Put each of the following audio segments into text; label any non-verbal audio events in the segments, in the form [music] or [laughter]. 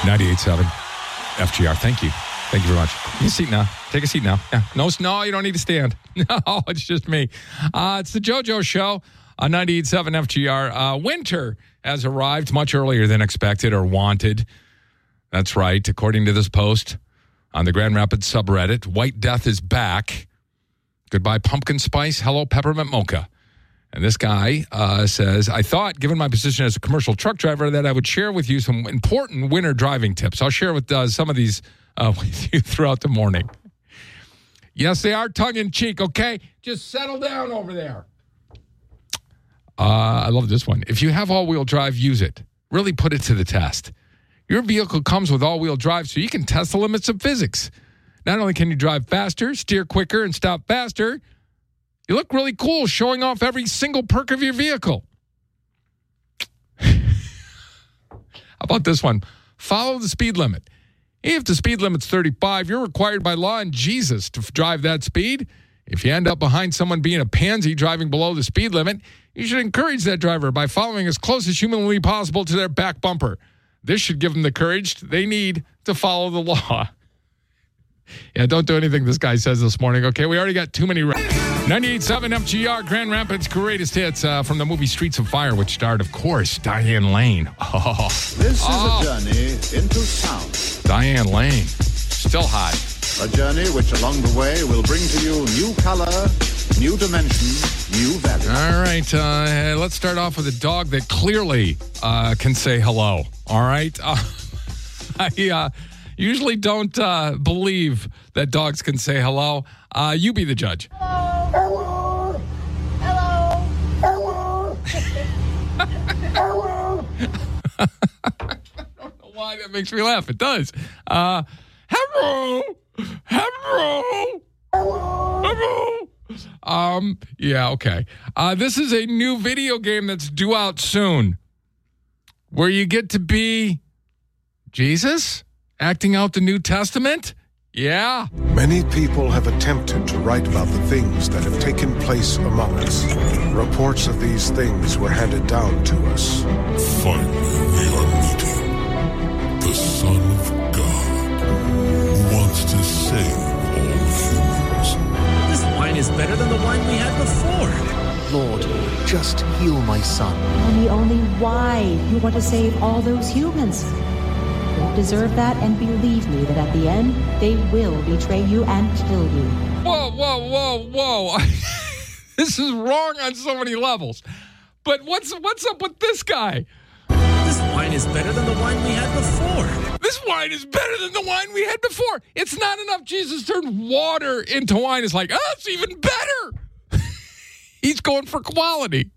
98.7 FGR. Thank you. Thank you very much. Take a seat now. Take a seat now. Yeah. No, no, you don't need to stand. [laughs] No, it's just me. Uh, it's the JoJo Show on 98.7 FGR. Uh, winter has arrived much earlier than expected or wanted. That's right. According to this post on the Grand Rapids subreddit, White Death is back. Goodbye, pumpkin spice. Hello, peppermint mocha. And this guy uh, says, I thought, given my position as a commercial truck driver, that I would share with you some important winter driving tips. I'll share with uh, some of these uh, [laughs] with you throughout the morning. Yes, they are tongue in cheek, okay? Just settle down over there. Uh, I love this one. If you have all wheel drive, use it. Really put it to the test. Your vehicle comes with all wheel drive, so you can test the limits of physics. Not only can you drive faster, steer quicker, and stop faster, you look really cool showing off every single perk of your vehicle. [laughs] How about this one? Follow the speed limit. If the speed limit's 35, you're required by law and Jesus to drive that speed. If you end up behind someone being a pansy driving below the speed limit, you should encourage that driver by following as close as humanly possible to their back bumper. This should give them the courage they need to follow the law. [laughs] Yeah, don't do anything this guy says this morning, okay? We already got too many. Ra- 98.7 FGR Grand Rapids greatest hits uh, from the movie Streets of Fire, which starred, of course, Diane Lane. [laughs] Oh, This is Oh. a journey into sound. Diane Lane. Still hot. A journey which along the way will bring to you new color, new dimension, new value. All right, uh, let's start off with a dog that clearly uh, can say hello. All right. Uh, [laughs] I uh, usually don't uh, believe that dogs can say hello. Uh, you be the judge. Hello. Hello. Hello. Hello. [laughs] Why that makes me laugh? It does. Uh, hello, hello, hello. Um, yeah, okay. Uh, this is a new video game that's due out soon, where you get to be Jesus acting out the New Testament. Yeah. Many people have attempted to write about the things that have taken place among us. Reports of these things were handed down to us. Finally, we are meeting the Son of God who wants to save all humans. This wine is better than the wine we had before. Lord, just heal my son. Tell me only why you want to save all those humans. They deserve that, and believe me that at the end, they will betray you and kill you. Whoa, whoa, whoa, whoa. [laughs] this is wrong on so many levels. But what's what's up with this guy? This wine is better than the wine we had before. This wine is better than the wine we had before. It's not enough Jesus turned water into wine. It's like, oh, it's even better. [laughs] He's going for quality.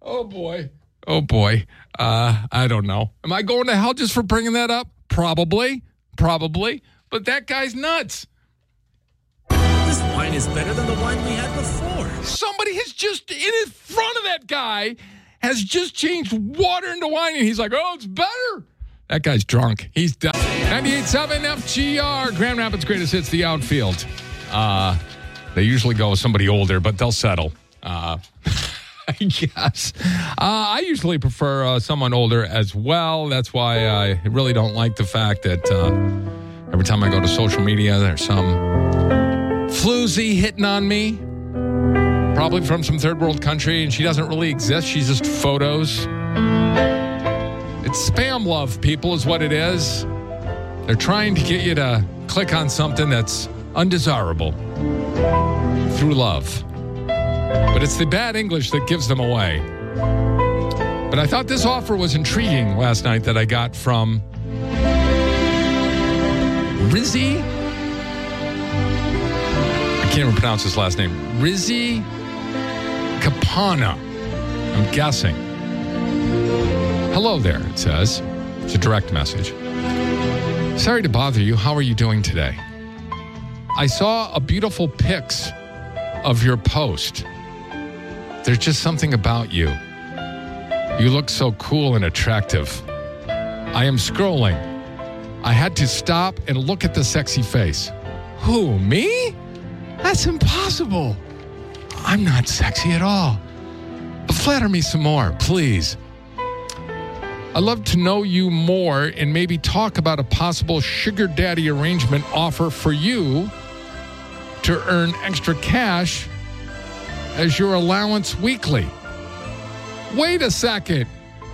Oh boy. Oh boy. Uh, I don't know. Am I going to hell just for bringing that up? Probably. Probably. But that guy's nuts. This wine is better than the wine we had before. Somebody has just in front of that guy has just changed water into wine, and he's like, "Oh, it's better." That guy's drunk. He's done. 98.7 FGR, Grand Rapids Greatest Hits, the outfield. Uh, they usually go with somebody older, but they'll settle. Uh, [laughs] [laughs] guess. Uh, I usually prefer uh, someone older as well. That's why I really don't like the fact that uh, every time I go to social media, there's some floozy hitting on me probably from some third world country, and she doesn't really exist. She's just photos. It's spam love, people, is what it is. They're trying to get you to click on something that's undesirable through love. But it's the bad English that gives them away. But I thought this offer was intriguing last night that I got from Rizzy. I can't even pronounce his last name. Rizzy Capana. I'm guessing. Hello there, it says. It's a direct message. Sorry to bother you. How are you doing today? I saw a beautiful pics of your post. There's just something about you. You look so cool and attractive. I am scrolling. I had to stop and look at the sexy face. Who, me? That's impossible. I'm not sexy at all. Flatter me some more, please. I'd love to know you more and maybe talk about a possible sugar daddy arrangement offer for you to earn extra cash as your allowance weekly. Wait a second.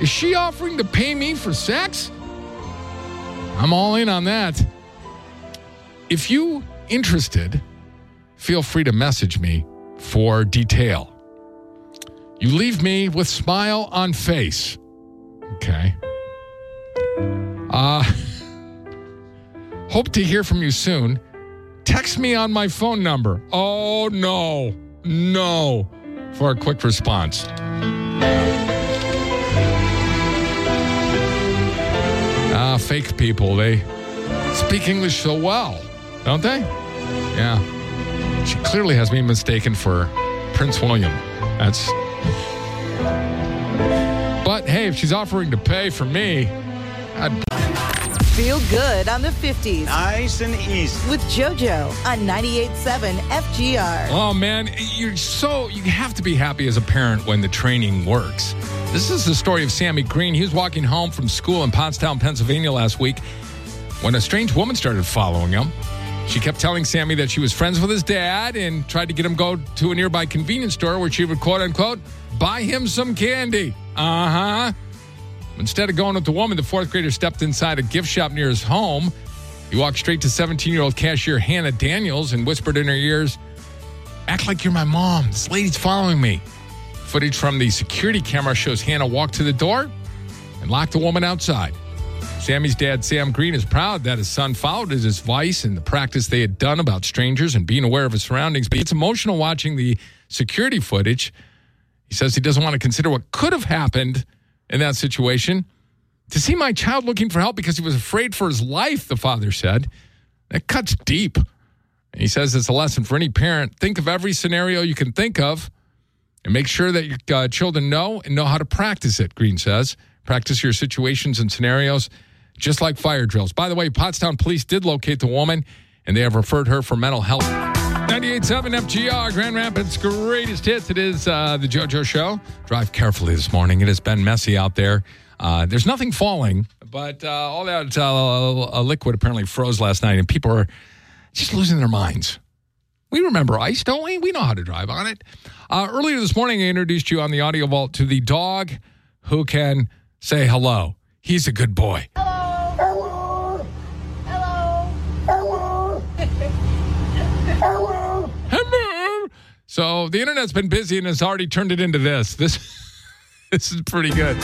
Is she offering to pay me for sex? I'm all in on that. If you interested, feel free to message me for detail. You leave me with smile on face. Okay. Uh [laughs] hope to hear from you soon. Text me on my phone number. Oh no. No. For a quick response. Ah, fake people. They speak English so well, don't they? Yeah. She clearly has me mistaken for Prince William. That's. But hey, if she's offering to pay for me, I'd Feel good on the 50s Nice and easy. with JoJo on 98.7 FGR. Oh man, you're so you have to be happy as a parent when the training works. This is the story of Sammy Green. He was walking home from school in Pottstown, Pennsylvania last week when a strange woman started following him. She kept telling Sammy that she was friends with his dad and tried to get him go to a nearby convenience store where she would quote unquote buy him some candy. Uh-huh. Instead of going with the woman, the fourth grader stepped inside a gift shop near his home. He walked straight to 17 year old cashier Hannah Daniels and whispered in her ears, Act like you're my mom. This lady's following me. Footage from the security camera shows Hannah walk to the door and lock the woman outside. Sammy's dad, Sam Green, is proud that his son followed his advice and the practice they had done about strangers and being aware of his surroundings. But it's emotional watching the security footage. He says he doesn't want to consider what could have happened in that situation. To see my child looking for help because he was afraid for his life, the father said, that cuts deep. And he says it's a lesson for any parent. Think of every scenario you can think of and make sure that your uh, children know and know how to practice it, Green says. Practice your situations and scenarios just like fire drills. By the way, Pottstown police did locate the woman and they have referred her for mental health. 98.7 FGR, Grand Rapids' greatest hits. It is uh, the JoJo Show. Drive carefully this morning. It has been messy out there. Uh, there's nothing falling, but uh, all that uh, liquid apparently froze last night, and people are just losing their minds. We remember ice, don't we? We know how to drive on it. Uh, earlier this morning, I introduced you on the audio vault to the dog who can say hello. He's a good boy. Hello. Hello. Hello. Hello. Hello. So the internet's been busy and has already turned it into this. This [laughs] this is pretty good.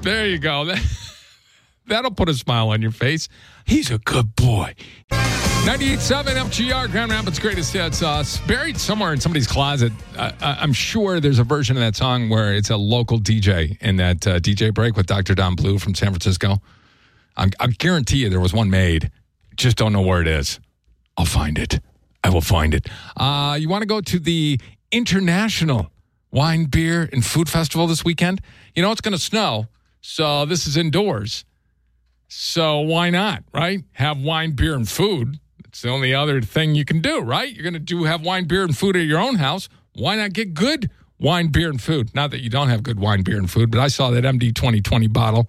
There you go. That, [laughs] that'll put a smile on your face. He's a good boy. 98.7 FGR, Grand Rapids Greatest Hits. Uh, buried somewhere in somebody's closet. I, I'm sure there's a version of that song where it's a local DJ in that uh, DJ break with Dr. Don Blue from San Francisco. I'm, I guarantee you there was one made. Just don't know where it is. I'll find it. I will find it. Uh, you want to go to the International Wine, Beer, and Food Festival this weekend? You know, it's going to snow, so this is indoors. So why not, right? Have wine, beer, and food. It's the only other thing you can do, right? You're going to do have wine, beer, and food at your own house. Why not get good wine, beer, and food? Not that you don't have good wine, beer, and food, but I saw that MD 2020 bottle.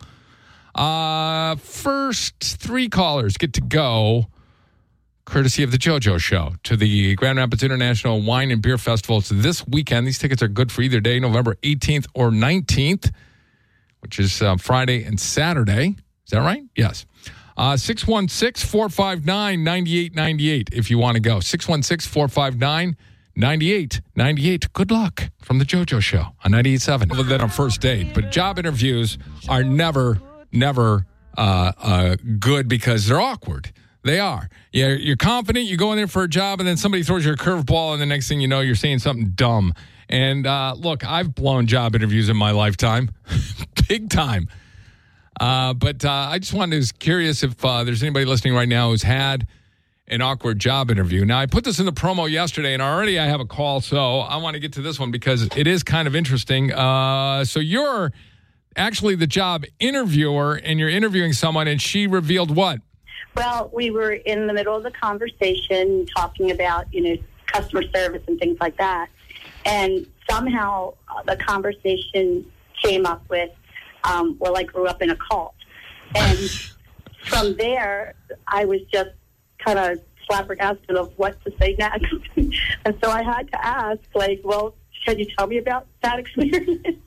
Uh, first three callers get to go, courtesy of the JoJo Show, to the Grand Rapids International Wine and Beer Festival. It's this weekend. These tickets are good for either day, November 18th or 19th, which is uh, Friday and Saturday. Is that right? Yes. Uh, 616 459 9898 if you want to go. 616 459 9898. Good luck from the JoJo Show on 98.7. Other than a first date, but job interviews are never, never uh, uh, good because they're awkward. They are. You're, you're confident, you go in there for a job, and then somebody throws you a curveball, and the next thing you know, you're saying something dumb. And uh, look, I've blown job interviews in my lifetime, [laughs] big time. Uh, but uh, I just wanted to curious if uh, there's anybody listening right now who's had an awkward job interview. Now I put this in the promo yesterday, and already I have a call, so I want to get to this one because it is kind of interesting. Uh, so you're actually the job interviewer, and you're interviewing someone, and she revealed what? Well, we were in the middle of the conversation talking about, you know, customer service and things like that. And somehow uh, the conversation came up with, um, well, I grew up in a cult. And [laughs] from there, I was just kind of flabbergasted of what to say next. [laughs] and so I had to ask, like, well, can you tell me about that [laughs] experience?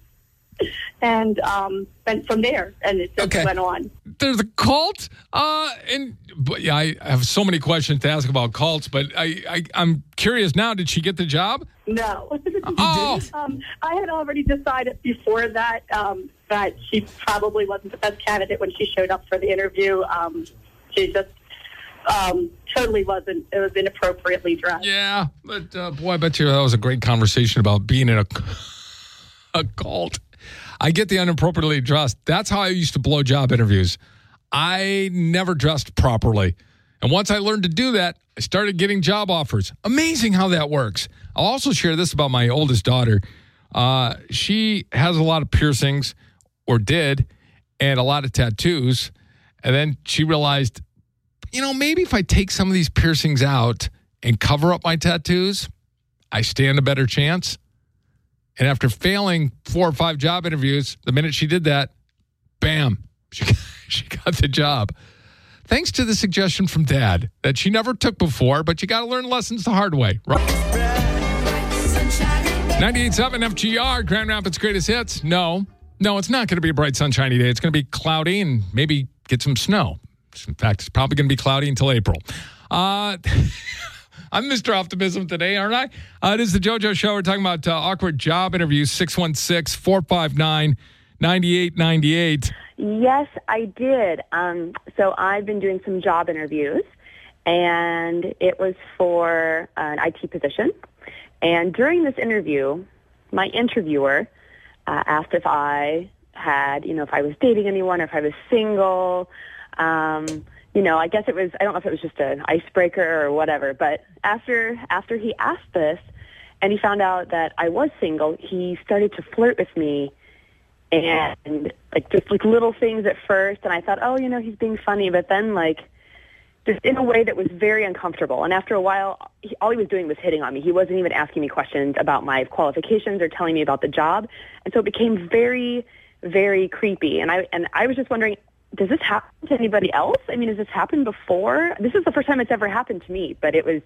and um, went from there, and it just Okay. went on. There's a cult, uh, and but yeah, I have so many questions to ask about cults, but I, I I'm curious now. Did she get the job? No. Oh. um, I had already decided before that um, that she probably wasn't the best candidate when she showed up for the interview. Um, she just um, totally wasn't. It was inappropriately dressed. Yeah, but uh, boy, I bet you that was a great conversation about being in a [laughs] a cult. I get the inappropriately dressed. That's how I used to blow job interviews. I never dressed properly. And once I learned to do that, I started getting job offers. Amazing how that works. I'll also share this about my oldest daughter. Uh, she has a lot of piercings, or did, and a lot of tattoos. And then she realized, you know, maybe if I take some of these piercings out and cover up my tattoos, I stand a better chance. And after failing four or five job interviews, the minute she did that, bam, [laughs] she, she got the job. Thanks to the suggestion from dad that she never took before, but you got to learn lessons the hard way, right? 98.7 FGR, Grand Rapids Greatest Hits. No, no, it's not going to be a bright, sunshiny day. It's going to be cloudy and maybe get some snow. In fact, it's probably going to be cloudy until April. Uh, [laughs] I'm Mr. Optimism today, aren't I? Uh, it is the JoJo Show. We're talking about uh, awkward job interviews, 616 459 9898. Yes, I did. Um, so I've been doing some job interviews, and it was for an IT position. And during this interview, my interviewer uh, asked if I had, you know, if I was dating anyone, or if I was single. Um, you know, I guess it was. I don't know if it was just an icebreaker or whatever. But after after he asked this, and he found out that I was single, he started to flirt with me and like just like little things at first and I thought, oh, you know, he's being funny, but then like just in a way that was very uncomfortable. And after a while, he, all he was doing was hitting on me. He wasn't even asking me questions about my qualifications or telling me about the job. And so it became very, very creepy. And I and I was just wondering, does this happen to anybody else? I mean, has this happened before? This is the first time it's ever happened to me, but it was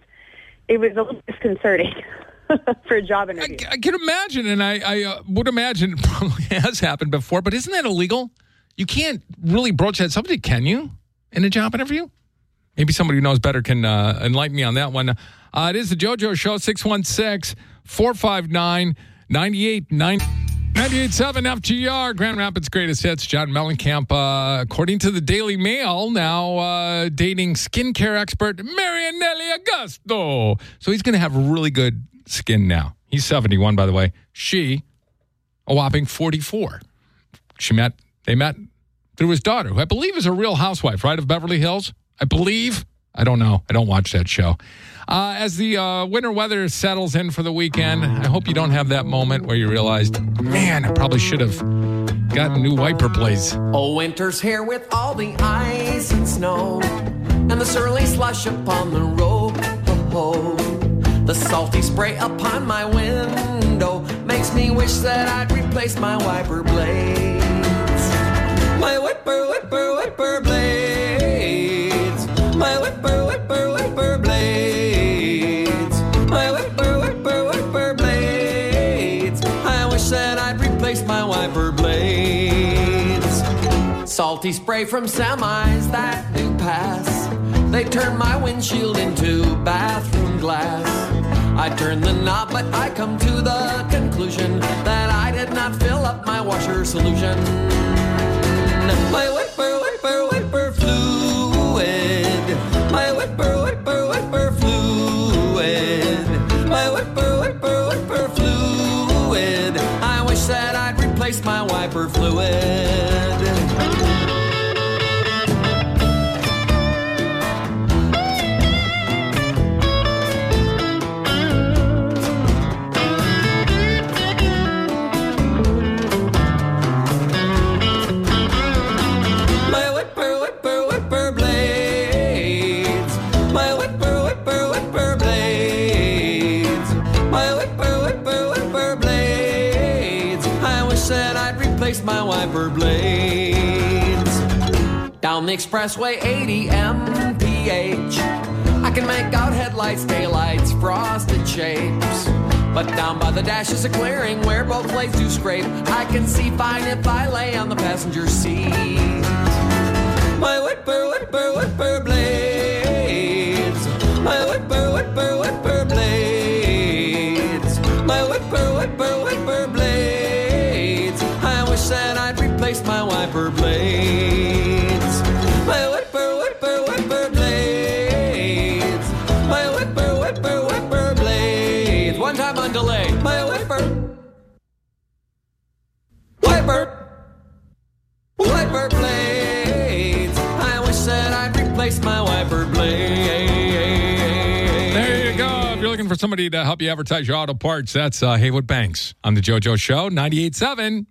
it was a little disconcerting [laughs] for a job interview. I can imagine, and I, I uh, would imagine it [laughs] probably has happened before, but isn't that illegal? You can't really broach that subject, can you, in a job interview? Maybe somebody who knows better can uh, enlighten me on that one. Uh, it is the JoJo Show, 616 459 9890. 98.7 FGR, Grand Rapids Greatest Hits. John Mellencamp, uh, according to the Daily Mail, now uh, dating skincare expert Marianelli Augusto. So he's going to have really good skin now. He's 71, by the way. She, a whopping 44. She met, they met through his daughter, who I believe is a real housewife, right, of Beverly Hills? I believe. I don't know. I don't watch that show. Uh, as the uh, winter weather settles in for the weekend, I hope you don't have that moment where you realized, man, I probably should have gotten new wiper blades. Oh, winter's here with all the ice and snow, and the surly slush upon the road. Oh. The salty spray upon my window makes me wish that I'd replace my wiper blades. Replace my wiper blades. Salty spray from semis that do pass. They turn my windshield into bathroom glass. I turn the knob, but I come to the conclusion that I did not fill up my washer solution. My whipper, Replace my wiper fluid. Replace my wiper blades. Down the expressway 80 mph. I can make out headlights, taillights, frosted shapes. But down by the dash is a clearing where both blades do scrape. I can see fine if I lay on the passenger seat. My whipper, whipper, whipper blades. My whipper, whipper, whipper blades. My whipper, whipper, somebody to help you advertise your auto parts, that's uh, Heywood Banks on the JoJo Show, 98.7